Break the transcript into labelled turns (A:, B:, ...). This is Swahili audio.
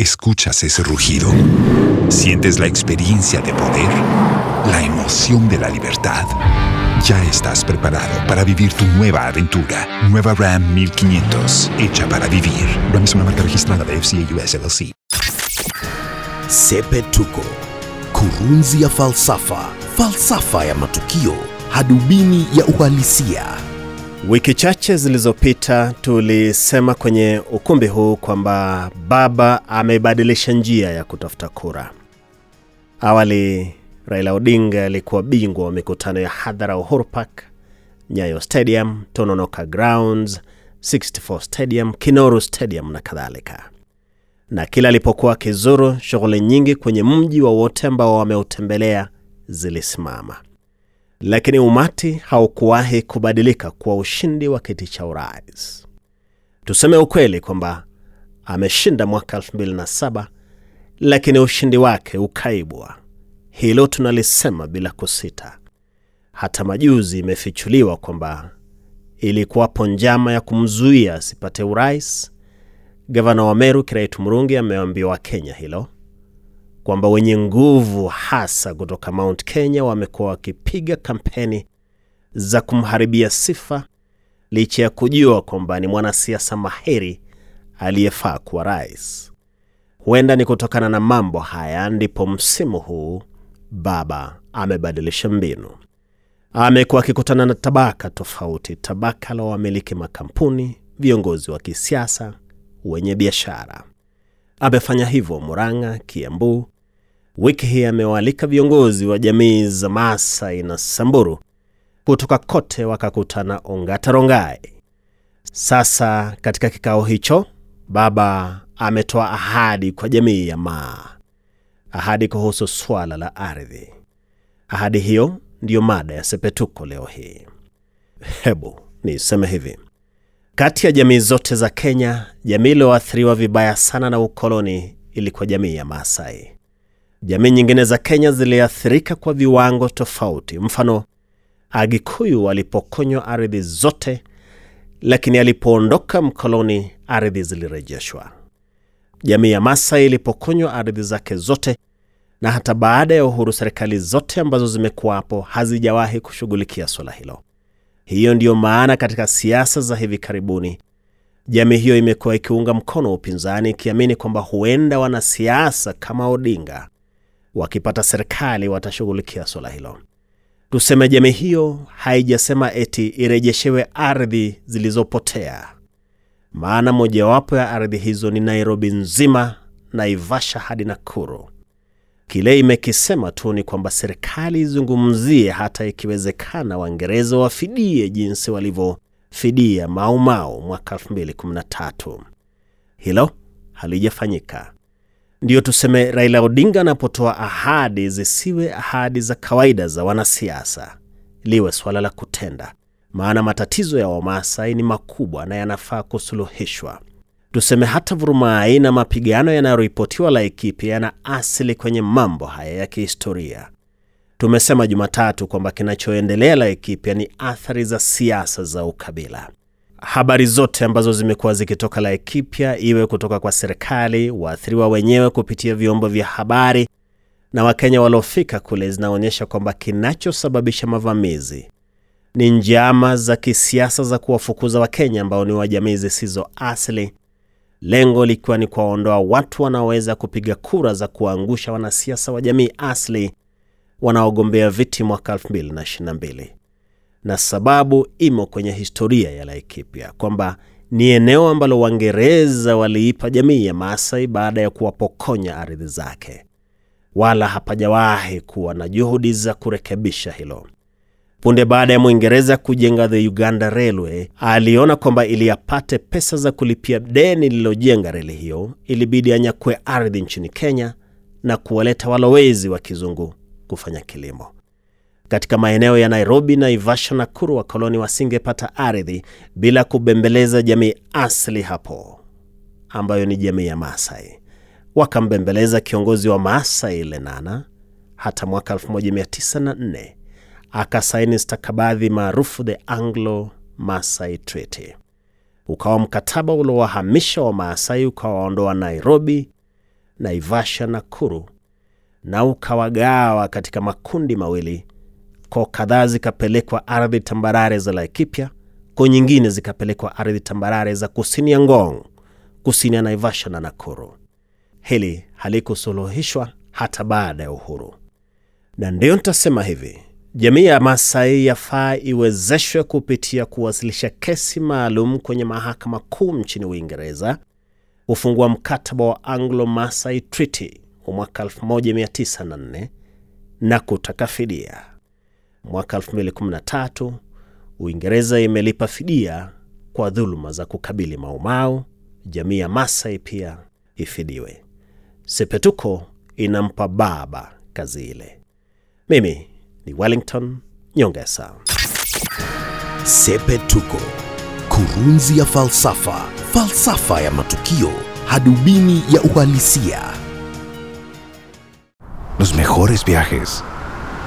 A: ¿Escuchas ese rugido? ¿Sientes la experiencia de poder? ¿La emoción de la libertad? Ya estás preparado para vivir tu nueva aventura. Nueva Ram 1500, hecha para vivir. Ram es una marca registrada de FCA US LLC.
B: Sepetuko, kurunzi ya falsafa, falsafa ya matukio, hadubini ya uhalisia.
C: Wiki chache zilizopita tulisema kwenye ukumbi huu kwamba baba amebadilisha njia ya kutafuta kura. Awali Raila Odinga alikuwa bingwa wa mikutano ya hadhara Uhuru Park, Nyayo Stadium, Tononoka Grounds, 64 Stadium, Kinoru Stadium na kadhalika. Na kila alipokuwa akizuru, shughuli nyingi kwenye mji wowote ambao wameutembelea zilisimama lakini umati haukuwahi kubadilika kuwa ushindi wa kiti cha urais. Tuseme ukweli kwamba ameshinda mwaka 2007 lakini ushindi wake ukaibwa. Hilo tunalisema bila kusita. Hata majuzi imefichuliwa kwamba ilikuwapo njama ya kumzuia asipate urais. Gavana wa Meru Kiraitu Murungi ameambiwa Wakenya hilo kwamba wenye nguvu hasa kutoka Mount Kenya wamekuwa wakipiga kampeni za kumharibia sifa licha ya kujua kwamba ni mwanasiasa mahiri aliyefaa kuwa rais. Huenda ni kutokana na mambo haya ndipo msimu huu baba amebadilisha mbinu. Amekuwa akikutana na tabaka tofauti, tabaka la wamiliki makampuni, viongozi wa kisiasa, wenye biashara. Amefanya hivyo Murang'a, Kiambu. Wiki hii amewaalika viongozi wa jamii za Maasai na Samburu kutoka kote wakakutana Ongata Rongai. Sasa katika kikao hicho, baba ametoa ahadi kwa jamii ya Maa, ahadi kuhusu swala la ardhi. Ahadi hiyo ndiyo mada ya Sepetuko leo hii. Hebu niseme hivi: kati ya jamii zote za Kenya, jamii iliyoathiriwa vibaya sana na ukoloni ilikuwa jamii ya Maasai. Jamii nyingine za Kenya ziliathirika kwa viwango tofauti. Mfano, Agikuyu walipokonywa ardhi zote, lakini alipoondoka mkoloni ardhi zilirejeshwa. Jamii ya Masai ilipokonywa ardhi zake zote, na hata baada ya uhuru, serikali zote ambazo zimekuwapo hazijawahi kushughulikia swala hilo. Hiyo ndiyo maana katika siasa za hivi karibuni jamii hiyo imekuwa ikiunga mkono upinzani, ikiamini kwamba huenda wanasiasa kama Odinga wakipata serikali watashughulikia suala hilo. Tuseme jamii hiyo haijasema eti irejeshewe ardhi zilizopotea, maana mojawapo ya ardhi hizo ni Nairobi nzima, Naivasha hadi Nakuru. Kile imekisema tu ni kwamba serikali izungumzie, hata ikiwezekana Waingereza wafidie jinsi walivyofidia Maumau Mau mwaka 2013. Hilo halijafanyika. Ndiyo tuseme Raila Odinga anapotoa ahadi zisiwe ahadi za kawaida za wanasiasa, liwe swala la kutenda, maana matatizo ya Wamasai ni makubwa na yanafaa kusuluhishwa. Tuseme hata vurumai na mapigano yanayoripotiwa Laikipia yana asili kwenye mambo haya ya kihistoria. Tumesema Jumatatu kwamba kinachoendelea Laikipia ni athari za siasa za ukabila. Habari zote ambazo zimekuwa zikitoka Laikipia, iwe kutoka kwa serikali, waathiriwa wenyewe kupitia vyombo vya habari na Wakenya waliofika kule, zinaonyesha kwamba kinachosababisha mavamizi ni njama za kisiasa za kuwafukuza Wakenya ambao ni wa jamii zisizo asili, lengo likiwa ni kuwaondoa watu wanaoweza kupiga kura za kuwaangusha wanasiasa wa jamii asili wanaogombea viti mwaka 2022 na sababu imo kwenye historia ya Laikipia kwamba ni eneo ambalo Waingereza waliipa jamii ya Maasai baada ya kuwapokonya ardhi zake, wala hapajawahi kuwa na juhudi za kurekebisha hilo. Punde baada ya Mwingereza kujenga the Uganda Railway, aliona kwamba ili apate pesa za kulipia deni lililojenga reli hiyo, ilibidi anyakue ardhi nchini Kenya na kuwaleta walowezi wa kizungu kufanya kilimo katika maeneo ya Nairobi, Naivasha, Nakuru, wakoloni wasingepata ardhi bila kubembeleza jamii asili hapo, ambayo ni jamii ya Maasai. Wakambembeleza kiongozi wa Maasai Lenana hata mwaka 1904 akasaini stakabadhi maarufu the Anglo Maasai Treaty. Ukawa mkataba uliowahamisha wa Maasai ukawaondoa Nairobi Naivasha, Nakuru na ukawagawa katika makundi mawili. Koo kadhaa zikapelekwa ardhi tambarare za Laikipia, koo nyingine zikapelekwa ardhi tambarare za kusini ya Ngong, kusini ya Naivasha na Nakuru. Hili halikusuluhishwa hata baada ya uhuru, na ndiyo nitasema hivi: jamii ya Masai yafaa iwezeshwe kupitia kuwasilisha kesi maalum kwenye mahakama kuu nchini Uingereza kufungua mkataba wa Anglo-Masai Treaty wa mwaka 1904 na kutaka fidia. Mwaka 2013 Uingereza imelipa fidia kwa dhuluma za kukabili Maumau. Jamii ya Masai pia ifidiwe. Sepetuko inampa baba kazi ile. Mimi ni Wellington Nyongesa.
B: Sepetuko, kurunzi ya falsafa, falsafa ya matukio, hadubini ya uhalisia.
D: Los mejores viajes